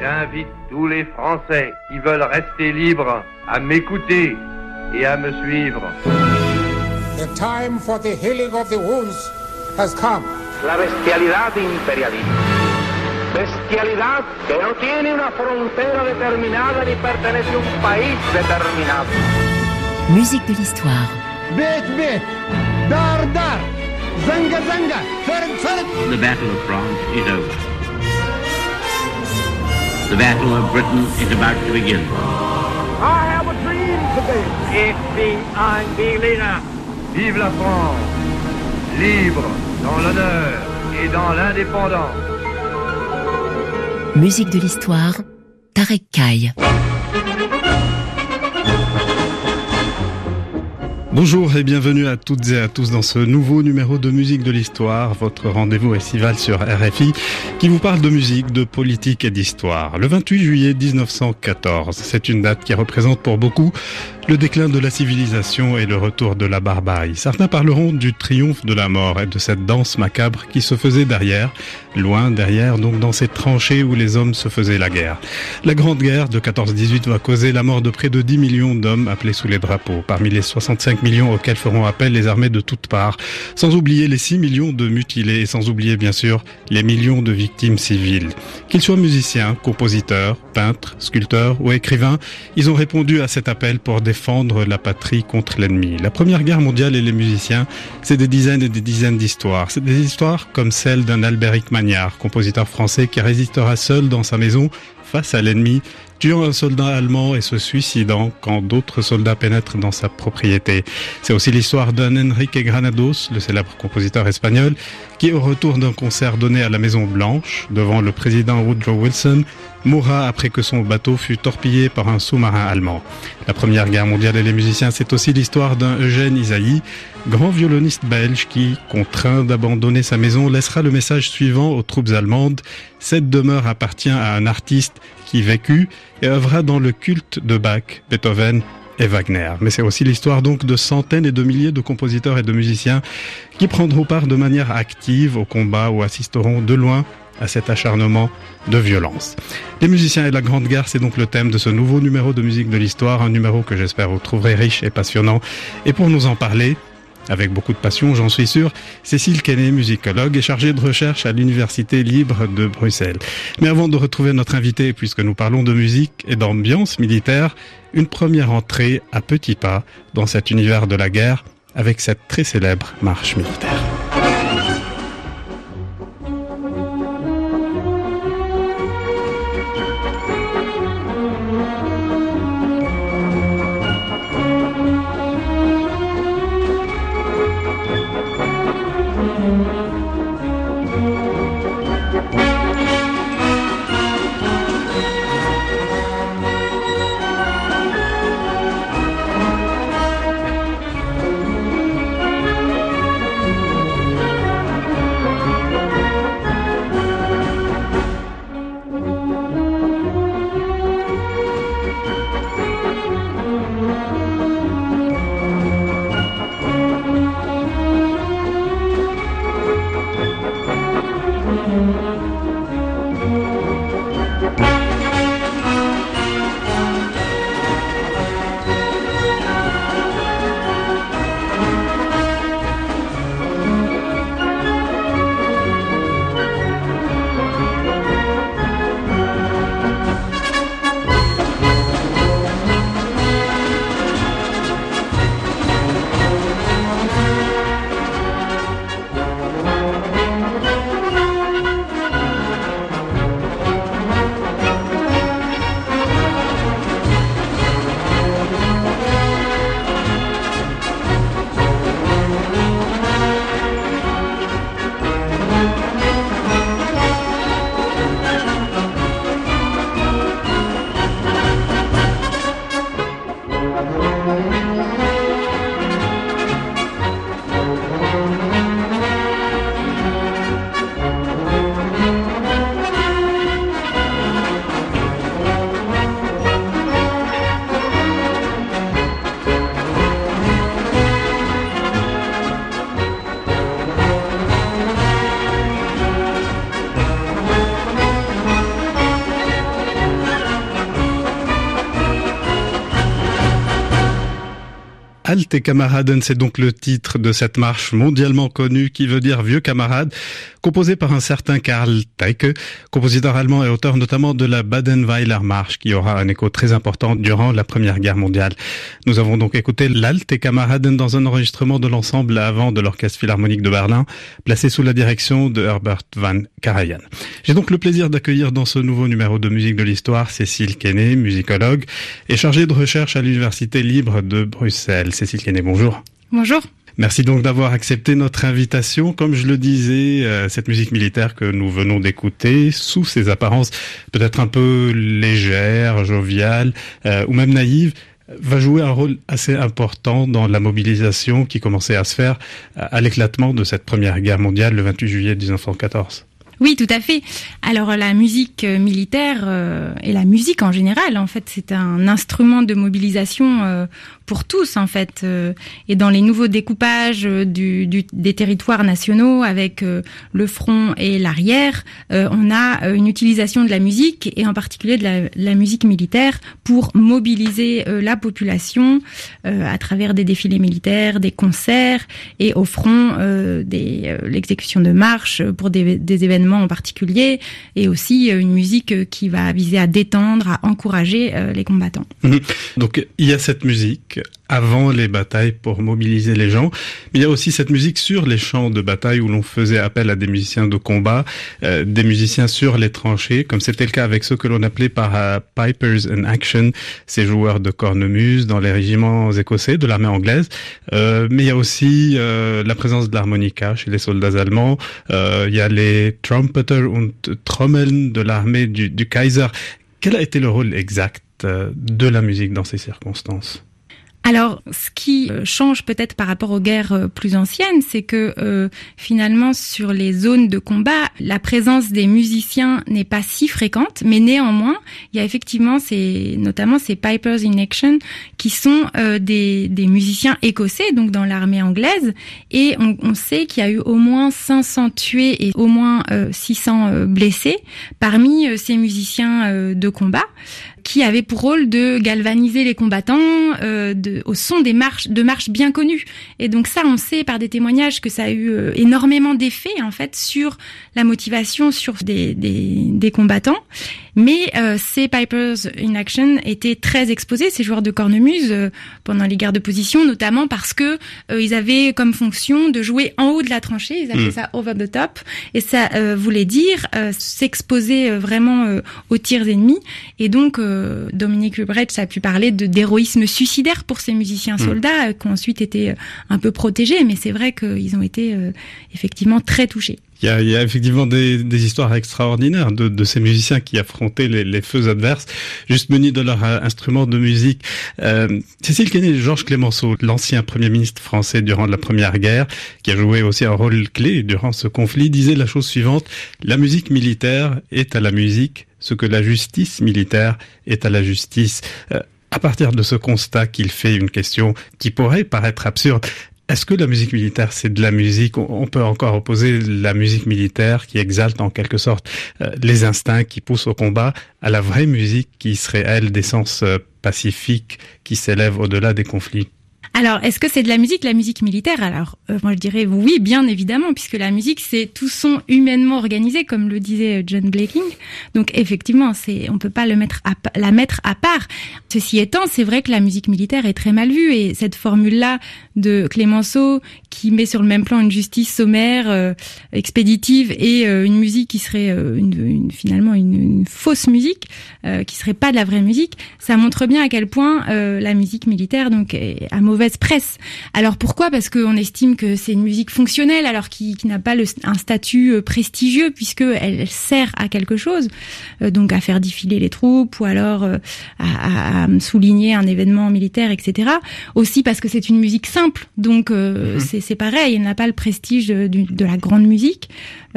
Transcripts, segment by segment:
J'invite tous les Français qui veulent rester libres à m'écouter et à me suivre. The time for the healing of the wounds has come. La bestialidad imperialista. Bestialidad que no tiene una frontera determinada ni pertenece a un país determinado. Musique de l'histoire. Bet, bet, dar, dar, zanga, zanga, ferg, ferg. The Battle of France is over. The Battle of Britain is about to begin. I have a dream today. Ein Berliner. Vive la France, libre dans l'honneur et dans l'indépendance. Musique de l'histoire. Tarek Kaye. Bonjour et bienvenue à toutes et à tous dans ce nouveau numéro de Musique de l'Histoire, votre rendez-vous estival sur RFI qui vous parle de musique, de politique et d'histoire. Le 28 juillet 1914, c'est une date qui représente pour beaucoup le déclin de la civilisation et le retour de la barbarie. Certains parleront du triomphe de la mort et de cette danse macabre qui se faisait derrière, loin derrière, donc dans ces tranchées où les hommes se faisaient la guerre. La Grande Guerre de 14-18 va causer la mort de près de 10 millions d'hommes appelés sous les drapeaux, parmi les 65 millions auxquels feront appel les armées de toutes parts, sans oublier les 6 millions de mutilés et sans oublier bien sûr les millions de victimes civiles. Qu'ils soient musiciens, compositeurs, peintres, sculpteurs ou écrivains, ils ont répondu à cet appel pour défendre la patrie contre l'ennemi. La Première Guerre mondiale et les musiciens, c'est des dizaines et des dizaines d'histoires. C'est des histoires comme celle d'un Albéric Magnard, compositeur français qui résistera seul dans sa maison face à l'ennemi, tuant un soldat allemand et se suicidant quand d'autres soldats pénètrent dans sa propriété. C'est aussi l'histoire d'un Enrique Granados, le célèbre compositeur espagnol, qui au retour d'un concert donné à la Maison Blanche, devant le président Woodrow Wilson, mourra après que son bateau fut torpillé par un sous-marin allemand. La Première Guerre mondiale et les musiciens, c'est aussi l'histoire d'un Eugène Isaïe, grand violoniste belge qui, contraint d'abandonner sa maison, laissera le message suivant aux troupes allemandes. Cette demeure appartient à un artiste qui vécut et œuvra dans le culte de Bach, Beethoven et Wagner. Mais c'est aussi l'histoire donc de centaines et de milliers de compositeurs et de musiciens qui prendront part de manière active au combat ou assisteront de loin à cet acharnement de violence. Les musiciens et la Grande Guerre, c'est donc le thème de ce nouveau numéro de musique de l'histoire, un numéro que j'espère vous trouverez riche et passionnant. Et pour nous en parler, avec beaucoup de passion, j'en suis sûr, Cécile Kenney, musicologue et chargée de recherche à l'Université libre de Bruxelles. Mais avant de retrouver notre invité, puisque nous parlons de musique et d'ambiance militaire, une première entrée à petits pas dans cet univers de la guerre avec cette très célèbre marche militaire. C'est donc le titre de cette marche mondialement connue qui veut dire vieux camarade, composée par un certain Karl Teike, compositeur allemand et auteur notamment de la Badenweiler Marche qui aura un écho très important durant la Première Guerre mondiale. Nous avons donc écouté l'Alte Kameraden dans un enregistrement de l'ensemble avant de l'Orchestre Philharmonique de Berlin, placé sous la direction de Herbert van Karajan. J'ai donc le plaisir d'accueillir dans ce nouveau numéro de musique de l'histoire Cécile Kenney, musicologue et chargée de recherche à l'Université libre de Bruxelles. Cécile Kenney, bonjour. Bonjour. Merci donc d'avoir accepté notre invitation. Comme je le disais, euh, cette musique militaire que nous venons d'écouter, sous ses apparences peut-être un peu légères, joviales euh, ou même naïves, va jouer un rôle assez important dans la mobilisation qui commençait à se faire à l'éclatement de cette première guerre mondiale le 28 juillet 1914. Oui, tout à fait. Alors la musique euh, militaire euh, et la musique en général, en fait, c'est un instrument de mobilisation euh, pour tous, en fait. et dans les nouveaux découpages du, du, des territoires nationaux, avec le front et l'arrière, on a une utilisation de la musique et en particulier de la, la musique militaire pour mobiliser la population à travers des défilés militaires, des concerts et au front des l'exécution de marches pour des, des événements en particulier, et aussi euh, une musique euh, qui va viser à détendre, à encourager euh, les combattants. Mhm. Donc il y a cette musique avant les batailles pour mobiliser les gens, mais il y a aussi cette musique sur les champs de bataille où l'on faisait appel à des musiciens de combat, des musiciens sur les tranchées, comme c'était le cas avec ceux que l'on appelait par Pipers in Action, ces joueurs de cornemuse dans les régiments écossais de l'armée anglaise. mais il y a aussi la présence de l'harmonica chez les soldats allemands. il y a les Trumpeter und Trommeln de l'armée du, du Kaiser. Quel a été le rôle exact euh, de la musique dans ces circonstances? Alors, ce qui euh, change peut-être par rapport aux guerres euh, plus anciennes, c'est que euh, finalement, sur les zones de combat, la présence des musiciens n'est pas si fréquente, mais néanmoins, il y a effectivement ces, notamment ces Pipers in Action, qui sont des, musiciens écossais, donc dans l'armée anglaise, et on, on sait qu'il y a eu au moins 500 tués et au moins 600 blessés parmi ces musiciens de combat qui avait pour rôle de galvaniser les combattants euh, de, au son des marches, de marches bien connues. Et donc ça, on sait par des témoignages que ça a eu euh, énormément d'effets en fait sur la motivation sur des, des, des combattants. Mais euh, ces Pipers in Action étaient très exposés, ces joueurs de cornemuse, euh, pendant les guerres de position, notamment parce que euh, ils avaient comme fonction de jouer en haut de la tranchée. Ils appelaient mm. ça over the top, et ça voulait dire s'exposer vraiment aux tirs ennemis. Et donc Dominique Lubrecht a pu parler de d'héroïsme suicidaire pour ces musiciens mm. soldats qui ont ensuite été un peu protégés, mais c'est vrai qu'ils ont été effectivement très touchés. Il y a, il y a effectivement des, des, histoires extraordinaires de, de, ces musiciens qui affrontaient les, les, feux adverses, juste munis de leur euh, instrument de musique. Euh, Cécile Kenney et Georges Clémenceau, l'ancien Premier ministre français durant la Première Guerre, qui a joué aussi un rôle clé durant ce conflit, disait la chose suivante, la musique militaire est à la musique ce que la justice militaire est à la justice. Euh, à partir de ce constat qu'il fait une question qui pourrait paraître absurde, est-ce que la musique militaire, c'est de la musique On peut encore opposer la musique militaire qui exalte en quelque sorte euh, les instincts qui poussent au combat à la vraie musique qui serait, elle, d'essence euh, pacifique, qui s'élève au-delà des conflits? Alors, est-ce que c'est de la musique, la musique militaire? Alors, euh, moi je dirais oui, bien évidemment, puisque la musique c'est tout son humainement organisé, comme le disait euh, John Blaking. Donc effectivement, c'est on peut pas le mettre à, la mettre à part. Ceci étant, c'est vrai que la musique militaire est très mal vue et cette formule-là de Clémenceau qui met sur le même plan une justice sommaire, euh, expéditive et une musique qui serait une, une, finalement une, une, fausse musique, qui serait pas de la vraie musique, ça montre bien à quel point la musique militaire donc est à mauvais mauvaise presse. Alors pourquoi? Parce qu'on estime que c'est une musique fonctionnelle, alors qui, qui n'a pas le, un statut euh, prestigieux puisque elle sert à quelque chose, euh, donc à faire défiler les troupes ou alors euh, à, à, souligner un événement militaire, etc. Aussi parce que c'est une musique simple, donc mhm. c'est pareil, elle n'a pas le prestige de, de la grande musique.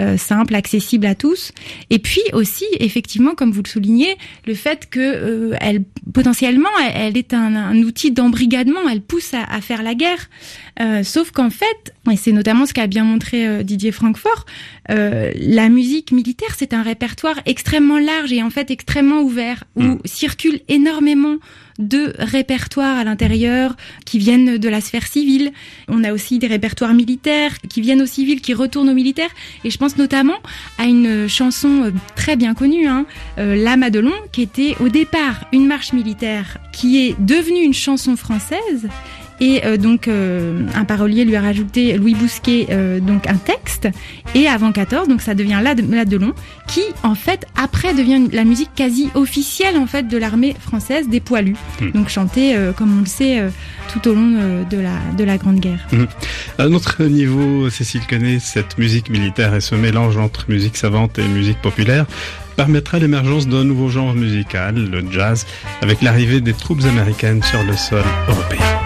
Euh, simple, accessible à tous. Et puis aussi, effectivement, comme vous le soulignez, le fait que euh, elle potentiellement, elle, est un, outil d'embrigadement. Elle pousse à, à faire la guerre. Euh, sauf qu'en fait, et c'est notamment ce qu'a bien montré euh, Didier Francfort, euh, la musique militaire, c'est un répertoire extrêmement large et en fait extrêmement ouvert, où Mm. circulent énormément de répertoires à l'intérieur qui viennent de la sphère civile. On a aussi des répertoires militaires qui viennent aux civils, qui retournent aux militaires. Et je pense notamment à une chanson euh, très bien connue, hein, euh, La Madelon, qui était au départ une marche militaire, qui est devenue une chanson française. Et euh, donc euh, un parolier lui a rajouté Louis Bousquet euh, donc un texte et avant 14 donc ça devient la la Delon qui en fait après devient la musique quasi officielle en fait de l'armée française des poilus Hmm. donc chantée comme on le sait tout au long de la de la Grande Guerre. À notre niveau, Cécile connaît cette musique militaire et ce mélange entre musique savante et musique populaire permettra l'émergence d'un nouveau genre musical, le jazz, avec l'arrivée des troupes américaines sur le sol européen.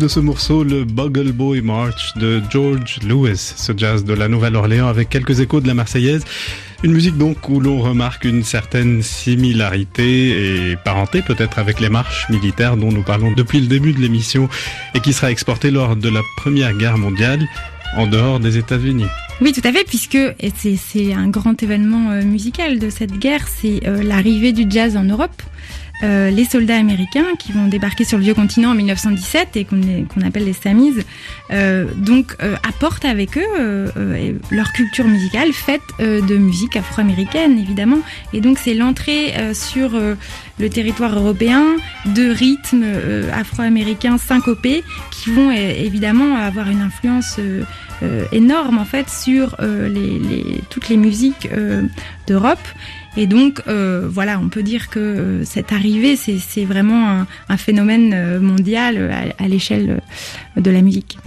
De ce morceau, le Bugle Boy March de George Lewis, ce jazz de la Nouvelle-Orléans avec quelques échos de la Marseillaise. Une musique donc où l'on remarque une certaine similarité et parenté peut-être avec les marches militaires dont nous parlons depuis le début de l'émission et qui sera exportée lors de la Première Guerre mondiale en dehors des États-Unis. Oui, tout à fait, puisque c'est un grand événement euh, musical de cette guerre, c'est euh, l'arrivée du jazz en Europe. Euh, les soldats américains qui vont débarquer sur le vieux continent en 1917 et qu'on appelle les Samis, euh, donc euh, apportent avec eux euh, euh, leur culture musicale faite euh, de musique afro-américaine évidemment. Et donc c'est l'entrée sur le territoire européen de rythmes afro-américains syncopés qui vont évidemment avoir une influence énorme en fait sur les, les- toutes les musiques d'Europe. Et donc euh, voilà, on peut dire que euh, cette arrivée, c'est vraiment un, un phénomène euh, mondial euh, à, à l'échelle de la musique.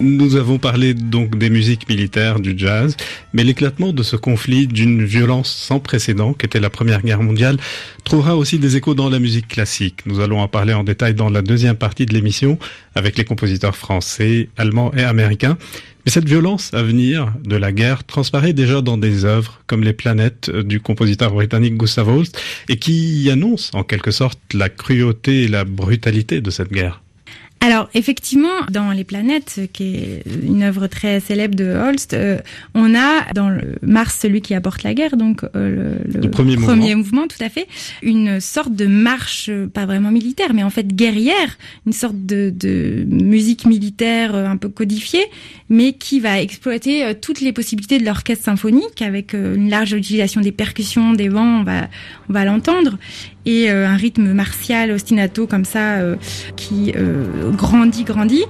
Nous avons parlé donc des musiques militaires, du jazz, mais l'éclatement de ce conflit d'une violence sans précédent, qu'était la Première Guerre mondiale, trouvera aussi des échos dans la musique classique. Nous allons en parler en détail dans la deuxième partie de l'émission, avec les compositeurs français, allemands et américains. Mais cette violence à venir de la guerre transparaît déjà dans des œuvres comme Les Planètes du compositeur britannique Gustav Holst et qui annonce en quelque sorte la cruauté et la brutalité de cette guerre. Alors effectivement, dans Les Planètes, qui est une œuvre très célèbre de Holst, euh, on a dans le Mars, celui qui apporte la guerre, donc euh, le, Le premier mouvement. tout à fait, une sorte de marche, euh, pas vraiment militaire, mais en fait guerrière, une sorte de, de musique militaire un peu codifiée, mais qui va exploiter toutes les possibilités de l'orchestre symphonique avec une large utilisation des percussions, des vents, on va, on va l'entendre, et euh, un rythme martial, ostinato comme ça, euh, qui euh, grandit, grandit.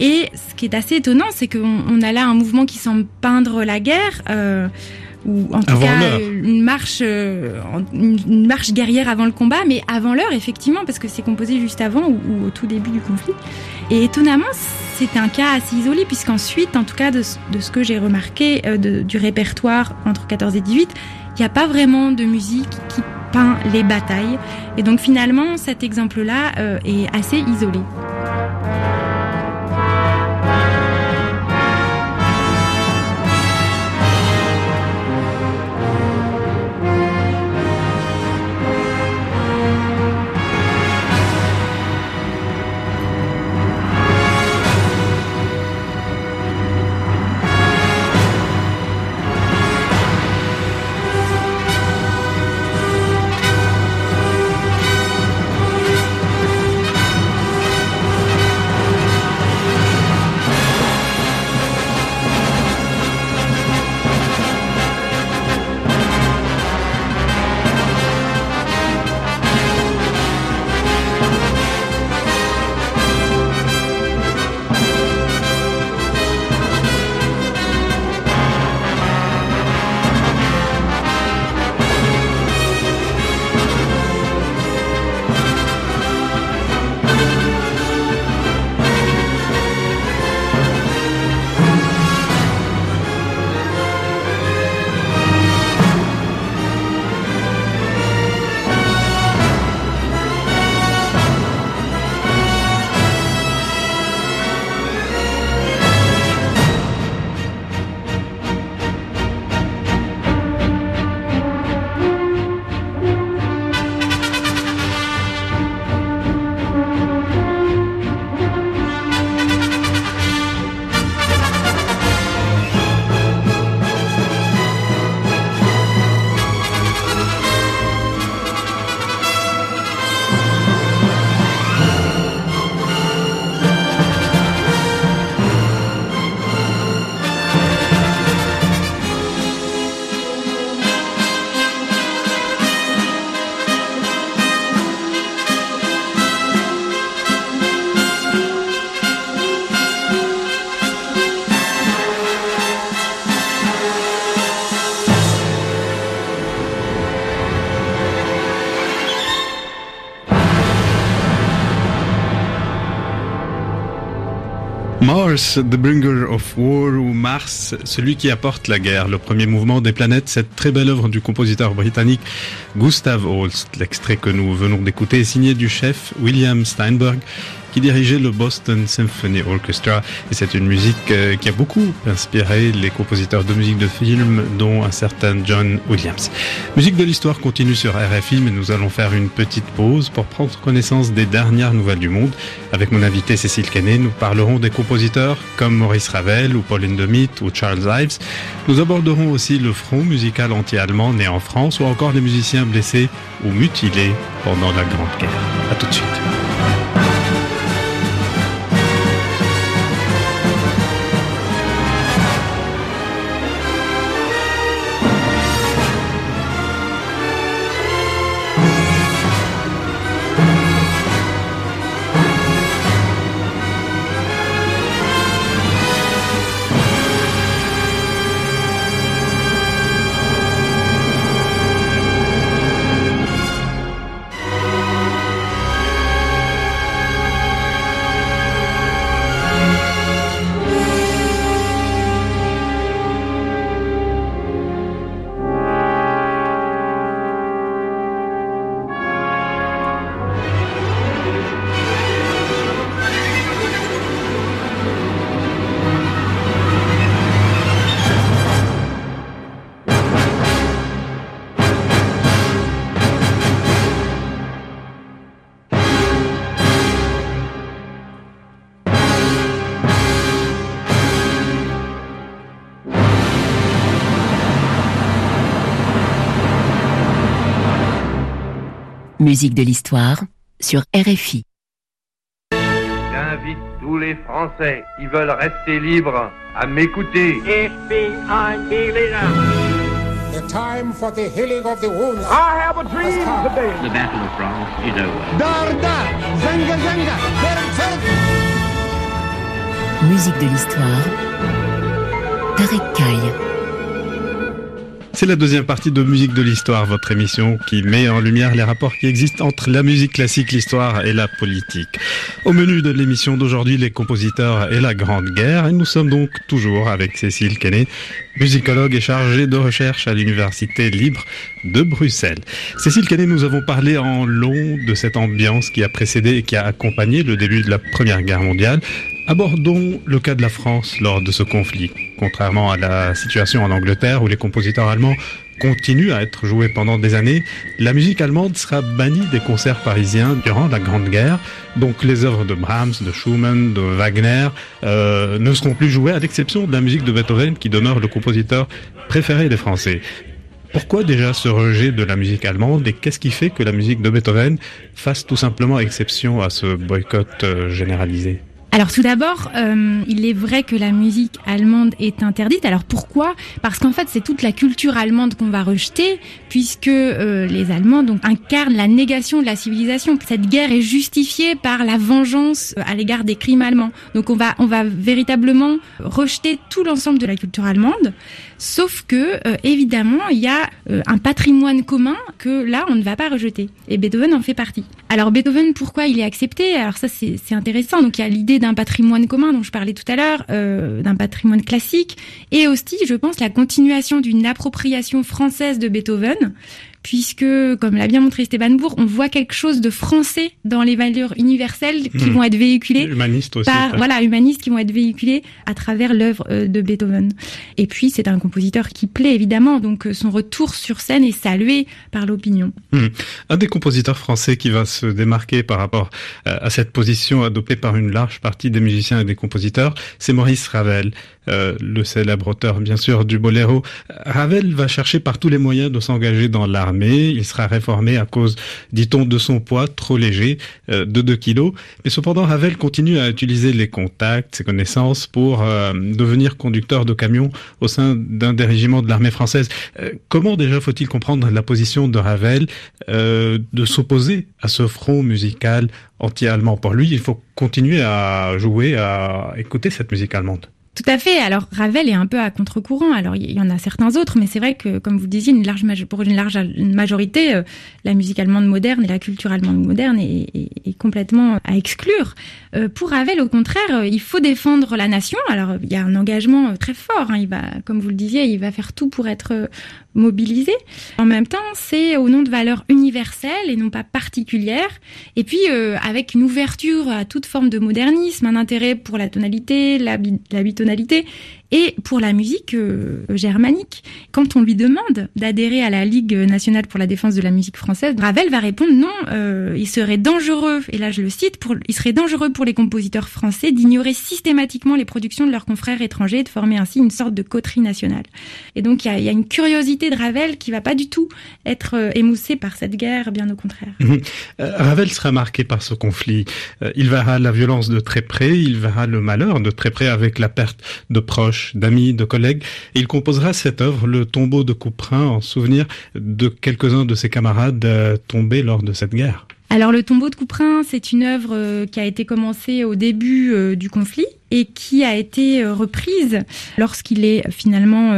Et ce qui est assez étonnant, c'est qu'on on a là un mouvement qui semble peindre la guerre. Euh, ou en tout Avant cas une marche euh, une, marche guerrière avant le combat mais avant l'heure effectivement parce que c'est composé juste avant ou, ou au tout début du conflit et étonnamment c'est un cas assez isolé puisqu'ensuite en tout cas de, ce- de ce que j'ai remarqué euh, de- du répertoire entre 14 et 18 il n'y a pas vraiment de musique qui peint les batailles. Et donc finalement cet exemple là est assez isolé Mars, The Bringer of War ou Mars, celui qui apporte la guerre, le premier mouvement des planètes, cette très belle œuvre du compositeur britannique Gustav Holst. L'extrait que nous venons d'écouter est signé du chef William Steinberg qui dirigeait le Boston Symphony Orchestra et c'est une musique euh, qui a beaucoup inspiré les compositeurs de musique de film dont un certain John Williams. Musique de l'histoire continue sur RFI mais nous allons faire une petite pause pour prendre connaissance des dernières nouvelles du monde. Avec mon invité Cécile Canet, nous parlerons des compositeurs comme Maurice Ravel ou Pauline Demitte ou Charles Ives. Nous aborderons aussi le front musical anti-allemand né en France ou encore les musiciens blessés ou mutilés pendant la Grande Guerre. À tout de suite. Musique de l'histoire sur RFI. J'invite tous les Français qui veulent rester libres à m'écouter. The time for the healing of the wounds. I have a dream today. The Battle of France is over. Dar dar, zanga zanga, fer fer. Musique de l'histoire. Tarek Kaye. C'est la deuxième partie de Musique de l'Histoire, votre émission qui met en lumière les rapports qui existent entre la musique classique, l'histoire et la politique. Au menu de l'émission d'aujourd'hui, les compositeurs et la Grande Guerre. Et nous sommes donc toujours avec Cécile Kenney, musicologue et chargée de recherche à l'Université libre de Bruxelles. Cécile Kenney, nous avons parlé en long de cette ambiance qui a précédé et qui a accompagné le début de la Première Guerre mondiale. Abordons le cas de la France lors de ce conflit. Contrairement à la situation en Angleterre où les compositeurs allemands continuent à être joués pendant des années, la musique allemande sera bannie des concerts parisiens durant la Grande Guerre. Donc les œuvres de Brahms, de Schumann, de Wagner euh, ne seront plus jouées à l'exception de la musique de Beethoven qui demeure le compositeur préféré des Français. Pourquoi déjà ce rejet de la musique allemande et qu'est-ce qui fait que la musique de Beethoven fasse tout simplement exception à ce boycott euh, généralisé? Alors tout d'abord, euh, il est vrai que la musique allemande est interdite. Alors pourquoi? Parce qu'en fait, c'est toute la culture allemande qu'on va rejeter, puisque euh, les Allemands donc incarnent la négation de la civilisation. Cette guerre est justifiée par la vengeance euh, à l'égard des crimes allemands. Donc on va on va véritablement rejeter tout l'ensemble de la culture allemande. Sauf que, évidemment, il y a un patrimoine commun que là, on ne va pas rejeter. Et Beethoven en fait partie. Alors Beethoven, pourquoi il est accepté? Alors ça, c'est intéressant. Donc il y a l'idée d'un patrimoine commun dont je parlais tout à l'heure, euh, d'un patrimoine classique, et aussi, je pense, la continuation d'une appropriation française de Beethoven, puisque, comme l'a bien montré Stéphane Bourg, on voit quelque chose de français dans les valeurs universelles qui Hmm. vont être véhiculées Humaniste aussi. par, voilà, humanistes qui vont être véhiculés à travers l'œuvre euh, de Beethoven. Et puis, c'est un compositeur qui plaît, évidemment, donc euh, son retour sur scène est salué par l'opinion. Un des compositeurs français qui va se démarquer par rapport euh, à cette position adoptée par une large partie des musiciens et des compositeurs, c'est Maurice Ravel, euh, le célèbre auteur bien sûr du boléro. Ravel va chercher par tous les moyens de s'engager dans l'armée. Il sera réformé à cause, dit-on, de son poids trop léger, euh, de 2 kilos. Mais cependant, Ravel continue à utiliser les contacts, ses connaissances pour euh, devenir conducteur de camion au sein d'un des régiments de l'armée française. Euh, comment déjà faut-il comprendre la position de Ravel euh, de s'opposer à ce front musical anti-allemand? Pour lui, il faut continuer à jouer, à écouter cette musique allemande. Tout à fait. Alors Ravel est un peu à contre-courant. Alors il y en a certains autres, mais c'est vrai que, comme vous disiez, pour une large majorité, euh, la musique allemande moderne et la culture allemande moderne est, complètement à exclure. Euh, pour Ravel, au contraire, euh, il faut défendre la nation. Alors il y a un engagement très fort. hein. Il va, comme vous le disiez, il va faire tout pour être mobilisé. En même temps, c'est au nom de valeurs universelles et non pas particulières. Et puis euh, avec une ouverture à toute forme de modernisme, un intérêt pour la tonalité, la, bi- la bitonalité et pour la musique euh, germanique. Quand on lui demande d'adhérer à la Ligue nationale pour la défense de la musique française, Ravel va répondre non, euh, il serait dangereux, et là je le cite, pour, il serait dangereux pour les compositeurs français d'ignorer systématiquement les productions de leurs confrères étrangers et de former ainsi une sorte de coterie nationale. Et donc il y a, y a une curiosité de Ravel qui va pas du tout être euh, émoussée par cette guerre, bien au contraire. Euh, Ravel sera marqué par ce conflit. Euh, il verra la violence de très près, il verra le malheur de très près avec la perte de proches, d'amis, de collègues. Il composera cette œuvre, Le tombeau de Couperin, en souvenir de quelques-uns de ses camarades euh, tombés lors de cette guerre. Alors le tombeau de Couperin, c'est une œuvre euh, qui a été commencée au début euh, du conflit et qui a été reprise lorsqu'il est finalement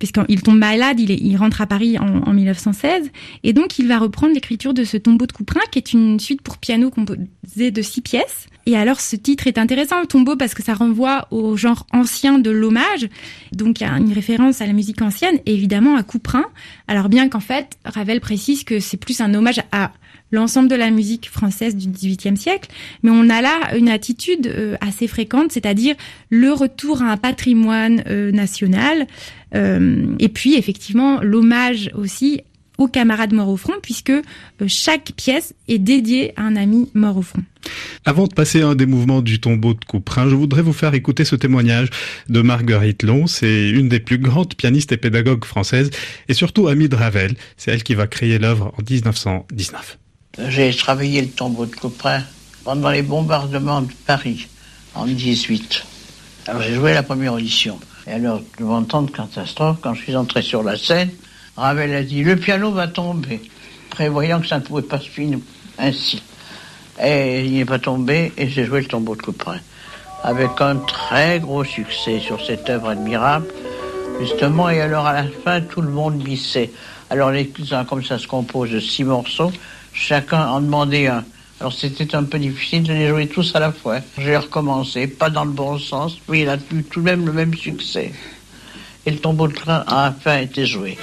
puisqu'il tombe malade, il, rentre à Paris en, en 1916, et donc il va reprendre l'écriture de ce tombeau de Couperin, qui est une suite pour piano composée de six pièces. Et alors ce titre est intéressant, le tombeau, parce que ça renvoie au genre ancien de l'hommage, donc a une référence à la musique ancienne, et évidemment à Couperin. Alors bien qu'en fait, Ravel précise que c'est plus un hommage à l'ensemble de la musique française du XVIIIe siècle, mais on a là une attitude euh, assez fréquente, c'est-à-dire le retour à un patrimoine euh, national, euh, et puis effectivement l'hommage aussi aux camarades morts au front, puisque chaque pièce est dédiée à un ami mort au front. Avant de passer à un des mouvements du tombeau de Couperin, je voudrais vous faire écouter ce témoignage de Marguerite Long. C'est une des plus grandes pianistes et pédagogues françaises et surtout amie de Ravel. C'est elle qui va créer l'œuvre en 1919. J'ai travaillé le tombeau de Couperin pendant les bombardements de Paris en 18. Alors j'ai joué la première audition. Et alors, devant tant de catastrophes, quand je suis entré sur la scène, Ravel a dit le piano va tomber, prévoyant que ça ne pouvait pas se finir ainsi. Et il n'est pas tombé et j'ai joué le tombeau de Couperin. avec un très gros succès sur cette œuvre admirable, justement, et alors à la fin, tout le monde glissait. Alors les comme ça se compose de six morceaux, chacun en demandait un. Alors c'était un peu difficile de les jouer tous à la fois. J'ai recommencé, pas dans le bon sens, puis il a eu tout de même le même succès. Et le tombeau de train a enfin été joué.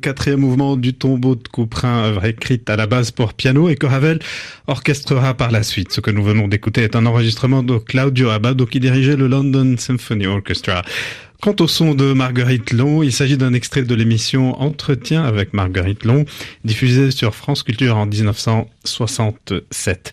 Quatrième mouvement du tombeau de Couperin, œuvre écrite à la base pour piano et que Ravel orchestrera par la suite. Ce que nous venons d'écouter est un enregistrement de Claudio Abbado qui dirigeait le London Symphony Orchestra. Quant au son de Marguerite Long, il s'agit d'un extrait de l'émission Entretien avec Marguerite Long, diffusée sur France Culture en 1967.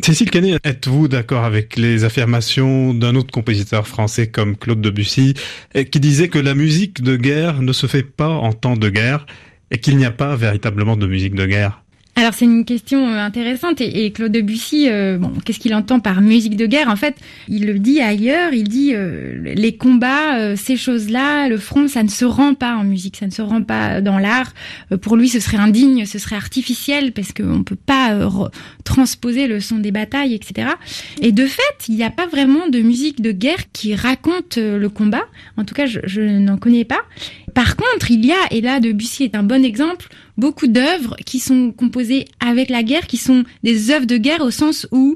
Cécile Canet, êtes-vous d'accord avec les affirmations d'un autre compositeur français comme Claude Debussy, qui disait que la musique de guerre ne se fait pas en temps de guerre et qu'il n'y a pas véritablement de musique de guerre? Alors c'est une question euh, intéressante et, Claude Debussy, euh, bon, qu'est-ce qu'il entend par musique de guerre? En fait, il le dit ailleurs, il dit euh, les combats, ces choses-là, le front, ça ne se rend pas en musique, ça ne se rend pas dans l'art. pour lui, ce serait indigne, ce serait artificiel parce qu'on ne peut pas transposer le son des batailles, etc. Et de fait, il n'y a pas vraiment de musique de guerre qui raconte le combat. En tout cas, je, je n'en connais pas. Par contre, il y a, et là Debussy est un bon exemple, beaucoup d'œuvres qui sont composées avec la guerre, qui sont des œuvres de guerre au sens où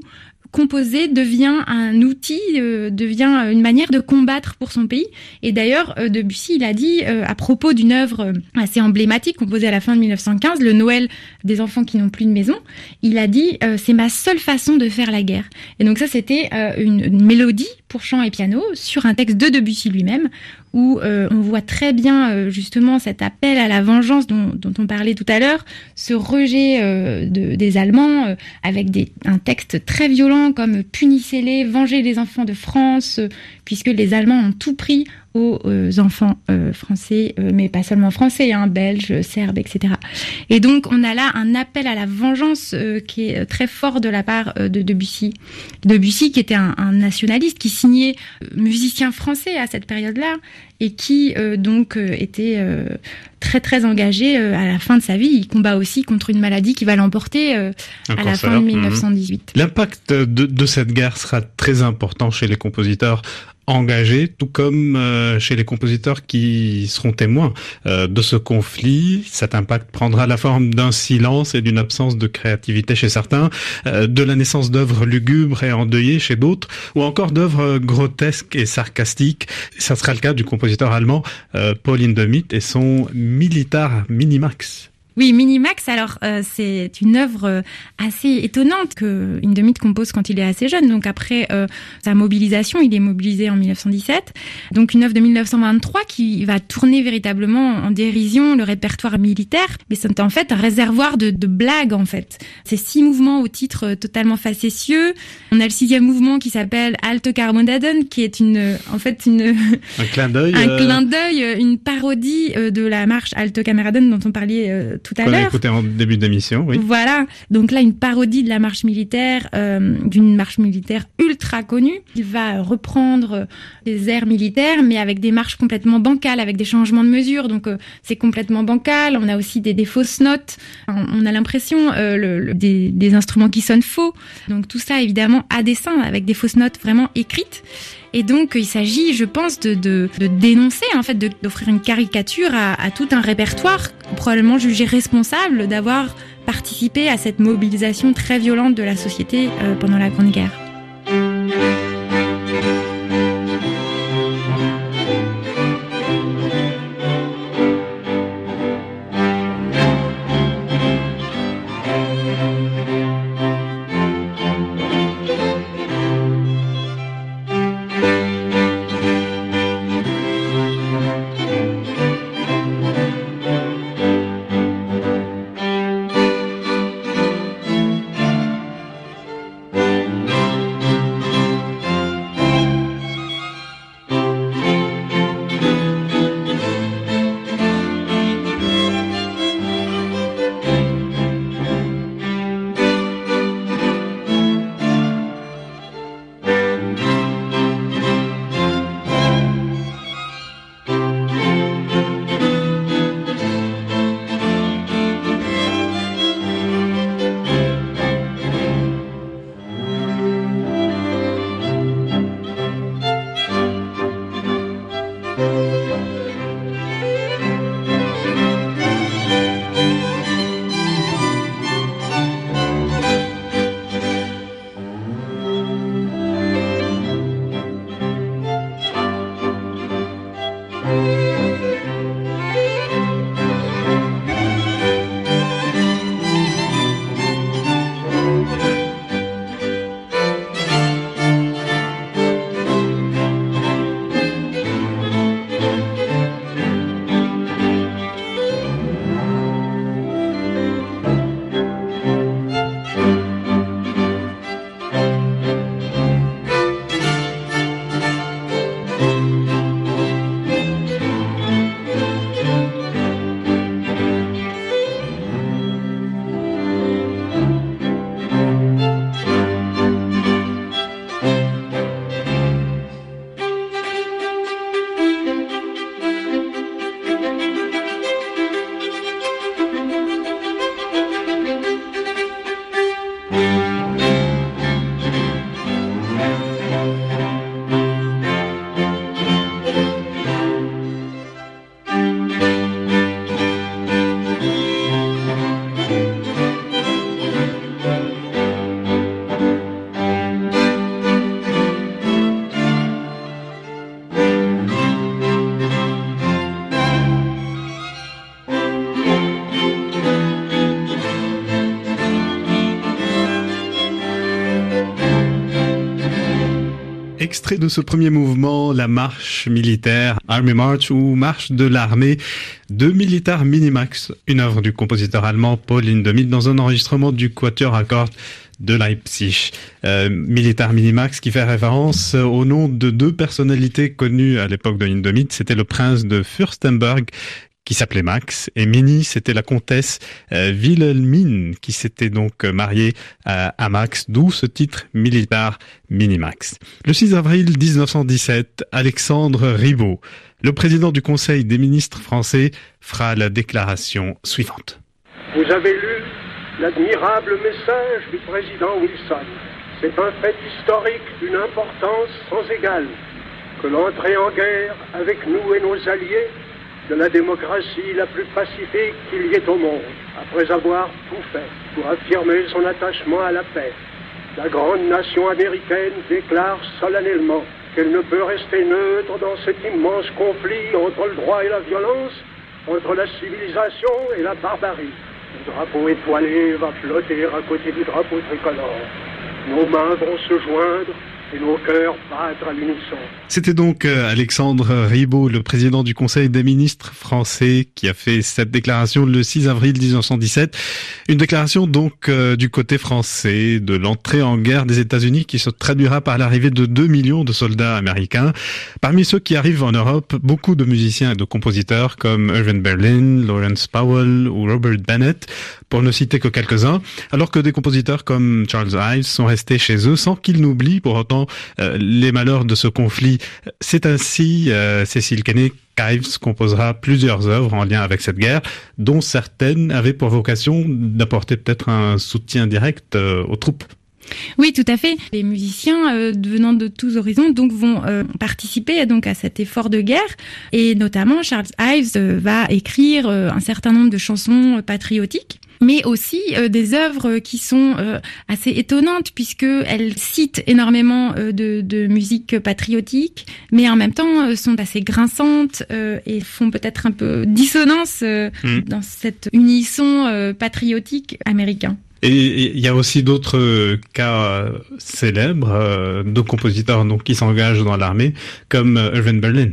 composer devient un outil, euh, devient une manière de combattre pour son pays. Et d'ailleurs, euh, Debussy, il a dit euh, à propos d'une œuvre assez emblématique composée à la fin de 1915, le Noël des enfants qui n'ont plus de maison, il a dit c'est ma seule façon de faire la guerre. Et donc ça, c'était une, mélodie pour chant et piano sur un texte de Debussy lui-même, où euh, on voit très bien euh, justement cet appel à la vengeance dont, on parlait tout à l'heure, ce rejet euh, de, des Allemands avec un texte très violent comme punissez-les, vengez les enfants de France, puisque les Allemands ont tout pris aux enfants français, mais pas seulement français, hein, belges, serbes, etc. Et donc on a là un appel à la vengeance qui est très fort de la part de Debussy. Debussy qui était un, un nationaliste, qui signait musicien français à cette période-là et qui donc était très très engagé à la fin de sa vie. Il combat aussi contre une maladie qui va l'emporter à la fin de 1918. Mhm. L'impact de, de cette guerre sera très important chez les compositeurs engagés, tout comme euh, chez les compositeurs qui seront témoins euh, de ce conflit. Cet impact prendra la forme d'un silence et d'une absence de créativité chez certains, euh, de la naissance d'œuvres lugubres et endeuillées chez d'autres, ou encore d'œuvres grotesques et sarcastiques. Ça sera le cas du compositeur allemand Paul Hindemith et son Militar Minimax. Oui, Minimax, alors euh, c'est une œuvre euh, assez étonnante que Indemith compose quand il est assez jeune. Donc après euh, sa mobilisation, il est mobilisé en 1917. Donc une œuvre de 1923 qui va tourner véritablement en dérision le répertoire militaire. Mais c'est en fait un réservoir de, de blagues en fait. C'est six mouvements au titre totalement facétieux. On a le sixième mouvement qui s'appelle Alte Karmodaden, qui est une, en fait une un clin d'œil, un clin d'œil, une parodie de la marche Alte Kameraden dont on parlait tout à l'heure. Écouté en début d'émission, oui. Voilà. Donc là, une parodie de la marche militaire, euh, d'une marche militaire ultra connue. Il va reprendre des airs militaires, mais avec des marches complètement bancales, avec des changements de mesure. Donc euh, c'est complètement bancal. On a aussi des, des fausses notes. On, a l'impression euh, le, des, des instruments qui sonnent faux. Donc tout ça, évidemment, à dessin, avec des fausses notes vraiment écrites. Et donc, il s'agit, je pense, de, dénoncer, en fait, d'offrir une caricature à, à, tout un répertoire probablement jugé responsable d'avoir participé à cette mobilisation très violente de la société euh, pendant la Grande Guerre. Extrait de ce premier mouvement, la marche militaire, Army March ou marche de l'armée de Militar Minimax, une œuvre du compositeur allemand Paul Hindemith dans un enregistrement du Quatuor à de Leipzig. Euh, Militar Minimax qui fait référence au nom de deux personnalités connues à l'époque de Indomit. C'était le prince de Fürstenberg qui s'appelait Max, et Minnie, c'était la comtesse euh, Wilhelmine, qui s'était donc mariée à, Max, d'où ce titre Militar Minimax. Le 6 avril 1917, Alexandre Ribot, le président du Conseil des ministres français, fera la déclaration suivante. Vous avez lu l'admirable message du président Wilson. C'est un fait historique d'une importance sans égale que l'entrée en guerre avec nous et nos alliés de la démocratie la plus pacifique qu'il y ait au monde, après avoir tout fait pour affirmer son attachement à la paix. La grande nation américaine déclare solennellement qu'elle ne peut rester neutre dans cet immense conflit entre le droit et la violence, entre la civilisation et la barbarie. Le drapeau étoilé va flotter à côté du drapeau tricolore. Nos mains vont se joindre C'était donc euh, Alexandre Ribot, le président du Conseil des ministres français, qui a fait cette déclaration le 6 avril 1917. Une déclaration donc euh, du côté français de l'entrée en guerre des États-Unis qui se traduira par l'arrivée de 2 millions de soldats américains. Parmi ceux qui arrivent en Europe, beaucoup de musiciens et de compositeurs comme Irving Berlin, Lawrence Powell ou Robert Bennett, pour ne citer que quelques-uns, alors que des compositeurs comme Charles Ives sont restés chez eux sans qu'ils n'oublient pour autant euh, les malheurs de ce conflit. C'est ainsi, euh, Cécile Kenney, qu'Ives composera plusieurs œuvres en lien avec cette guerre, dont certaines avaient pour vocation d'apporter peut-être un soutien direct euh, aux troupes. Oui, tout à fait. Les musiciens venant de tous horizons donc vont participer donc à cet effort de guerre et notamment Charles Ives va écrire un certain nombre de chansons patriotiques mais aussi des œuvres qui sont assez étonnantes puisque elles citent énormément de, de, musique patriotique, mais en même temps sont assez grinçantes et font peut-être un peu dissonance mmh. dans cet unisson patriotique américain. Et il y a aussi d'autres euh, cas euh, célèbres euh, de compositeurs donc qui s'engagent dans l'armée, comme Irving Berlin.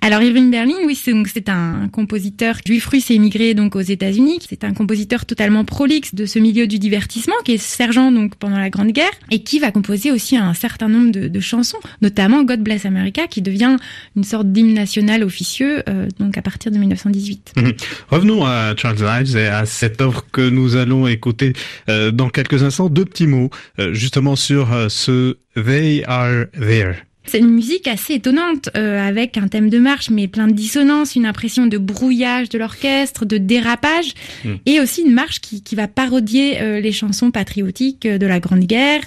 Alors Irving Berlin, oui, c'est un compositeur juif russe émigré donc aux États-Unis. C'est un compositeur totalement prolixe de ce milieu du divertissement, qui est sergent donc pendant la Grande Guerre et qui va composer aussi un certain nombre de, chansons, notamment God Bless America, qui devient une sorte d'hymne national officieux euh, donc à partir de 1918. Mmh. Revenons à Charles Ives et à cette œuvre que nous allons écouter euh, dans quelques instants. Deux petits mots euh, justement sur euh, ce They Are There. C'est une musique assez étonnante, euh, avec un thème de marche, mais plein de dissonance, une impression de brouillage de l'orchestre, de dérapage, mm. et aussi une marche qui, qui va parodier euh, les chansons patriotiques euh, de la Grande Guerre.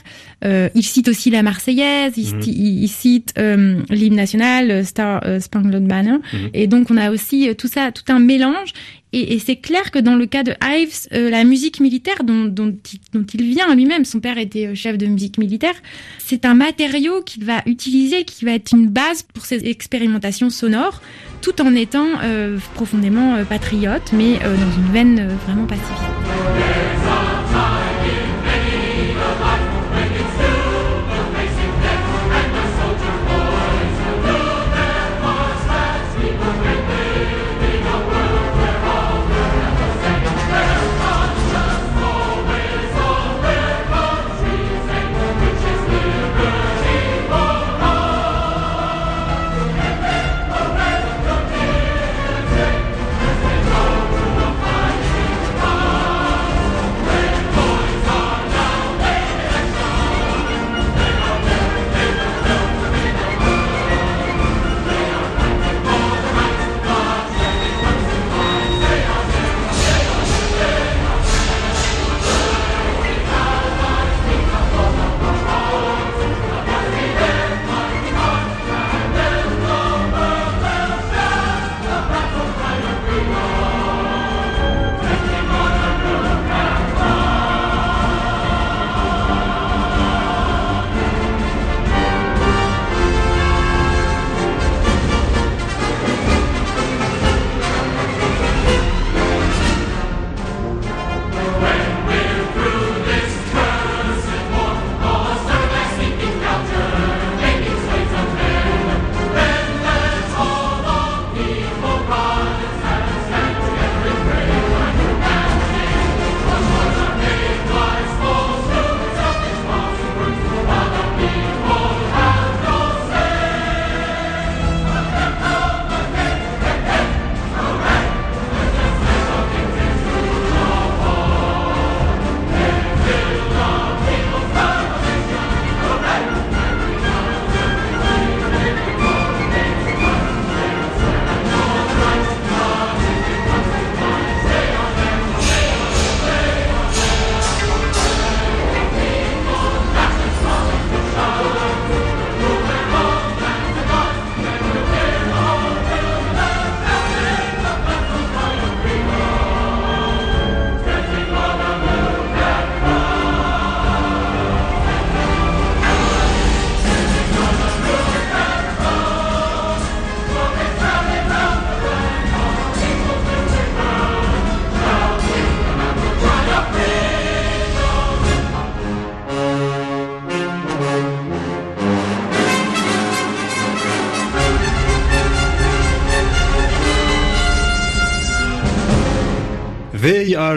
Euh, il cite aussi la Marseillaise, il, mm. il, il cite euh, l'hymne national, Star Spangled Banner, mm. et donc on a aussi tout ça, tout un mélange. Et, et c'est clair que dans le cas de Ives, euh, la musique militaire dont, dont, dont il vient lui-même, son père était chef de musique militaire, c'est un matériau qu'il va utiliser, qui va être une base pour ses expérimentations sonores, tout en étant euh, profondément euh, patriote, mais dans une veine vraiment pacifique.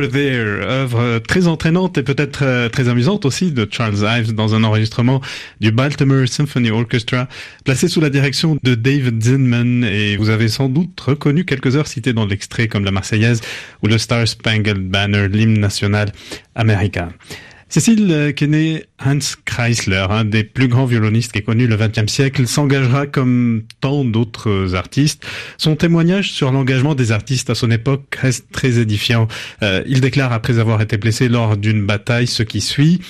There, œuvre très entraînante et peut-être euh, très amusante aussi de Charles Ives dans un enregistrement du Baltimore Symphony Orchestra, placé sous la direction de David Zinman et vous avez sans doute reconnu quelques heures citées dans l'extrait comme la Marseillaise ou le Star Spangled Banner, l'hymne national américain. Cécile Kenney Hans Kreisler, un des plus grands violonistes qui est connu le XXe siècle, s'engagera comme tant d'autres artistes. Son témoignage sur l'engagement des artistes à son époque reste très édifiant. Euh, il déclare après avoir été blessé lors d'une bataille ce qui suit.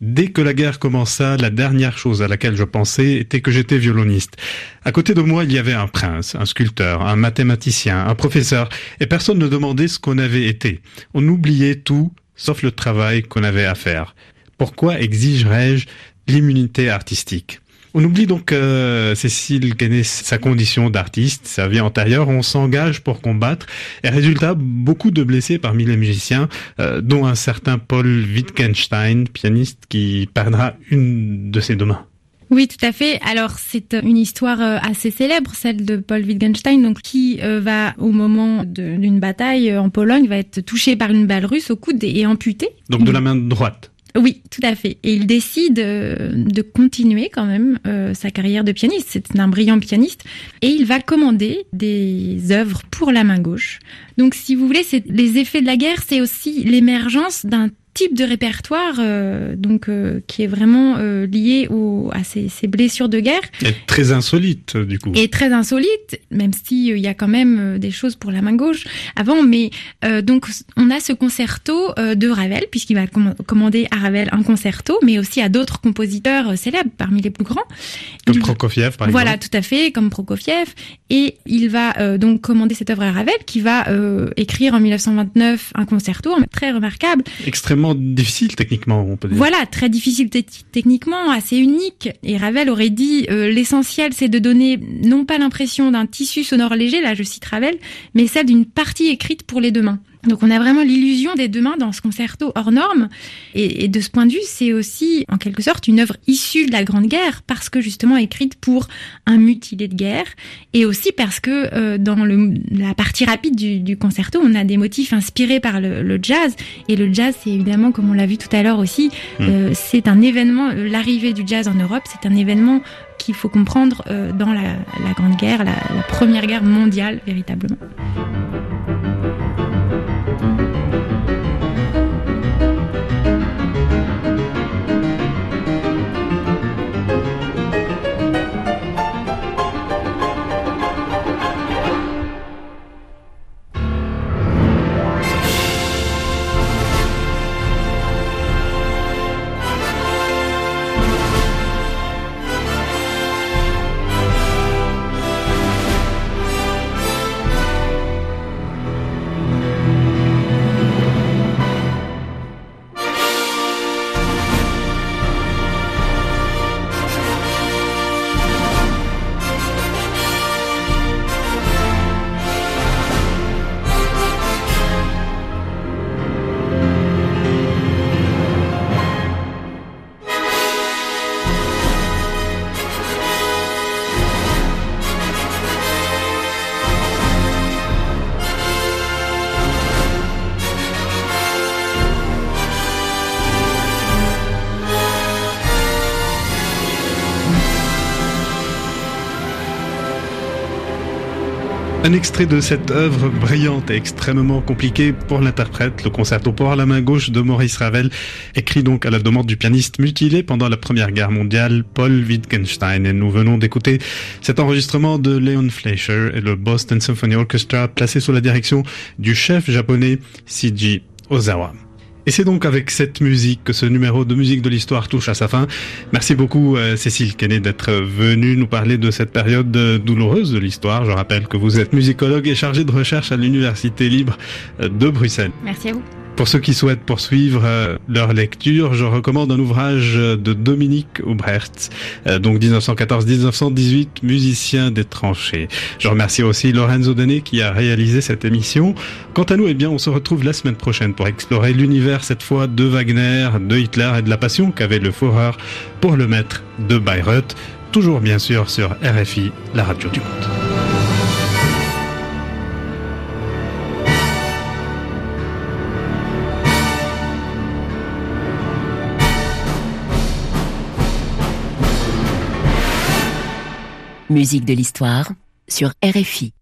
Dès que la guerre commença, la dernière chose à laquelle je pensais était que j'étais violoniste. À côté de moi, il y avait un prince, un sculpteur, un mathématicien, un professeur, et personne ne demandait ce qu'on avait été. On oubliait tout, sauf le travail qu'on avait à faire. Pourquoi exigerais-je l'immunité artistique? On oublie donc euh, Cécile connaît sa condition d'artiste, sa vie antérieure, on s'engage pour combattre, et résultat, beaucoup de blessés parmi les musiciens, euh, dont un certain Paul Wittgenstein, pianiste qui perdra une de ses deux mains. Oui, tout à fait. Alors, c'est une histoire euh, assez célèbre, celle de Paul Wittgenstein, donc qui euh, va, au moment d'une bataille euh, en Pologne, va être touché par une balle russe au coude et amputé. Donc de la main droite. Oui, tout à fait. Et il décide de continuer quand même sa carrière de pianiste. C'est un brillant pianiste. Et il va commander des œuvres pour la main gauche. Donc, si vous voulez, c'est les effets de la guerre, c'est aussi l'émergence d'un type de répertoire euh, donc euh, qui est vraiment euh, lié au, à ces, ces, blessures de guerre. Et très insolite du coup. Et très insolite, même si il y a quand même des choses pour la main gauche avant. Mais donc on a ce concerto de Ravel puisqu'il va commander à Ravel un concerto, mais aussi à d'autres compositeurs célèbres parmi les plus grands. Comme Prokofiev par exemple. Voilà, tout à fait, comme Prokofiev. Et il va donc commander cette œuvre à Ravel qui va écrire en 1929 un concerto très remarquable. Extrêmement difficile techniquement, on peut dire. Voilà, très difficile techniquement, assez unique. Et Ravel aurait dit euh, l'essentiel, c'est de donner non pas l'impression d'un tissu sonore léger, là je cite Ravel, mais celle d'une partie écrite pour les deux mains. Donc on a vraiment l'illusion des deux mains dans ce concerto hors norme. Et, de ce point de vue, c'est aussi en quelque sorte une œuvre issue de la Grande Guerre parce que justement écrite pour un mutilé de guerre et aussi parce que euh, dans le, la partie rapide du, du, concerto, on a des motifs inspirés par le, le jazz. Et le jazz, c'est évidemment, comme on l'a vu tout à l'heure aussi, mmh. euh, c'est un événement, l'arrivée du jazz en Europe, c'est un événement qu'il faut comprendre euh, dans la, la, Grande Guerre, la, la Première Guerre mondiale véritablement. Un extrait de cette œuvre brillante et extrêmement compliquée pour l'interprète, le concerto pour la main gauche de Maurice Ravel, écrit donc à la demande du pianiste mutilé pendant la Première Guerre mondiale, Paul Wittgenstein. Et nous venons d'écouter cet enregistrement de Leon Fleischer et le Boston Symphony Orchestra placé sous la direction du chef japonais Siji Ozawa. Et c'est donc avec cette musique que ce numéro de musique de l'histoire touche à sa fin. Merci beaucoup euh, Cécile Kenney d'être venue nous parler de cette période douloureuse de l'histoire. Je rappelle que vous êtes musicologue et chargé de recherche à l'Université libre de Bruxelles. Merci à vous. Pour ceux qui souhaitent poursuivre euh, leur lecture, je recommande un ouvrage de Dominique Aubrecht, euh, donc 1914-1918, musicien des tranchées. Je remercie aussi Lorenzo Denet qui a réalisé cette émission. Quant à nous, eh bien, on se retrouve la semaine prochaine pour explorer l'univers cette fois de Wagner, de Hitler et de la passion qu'avait le Führer pour le maître de Bayreuth. Toujours bien sûr sur RFI, la radio du monde. Musique de l'histoire sur RFI.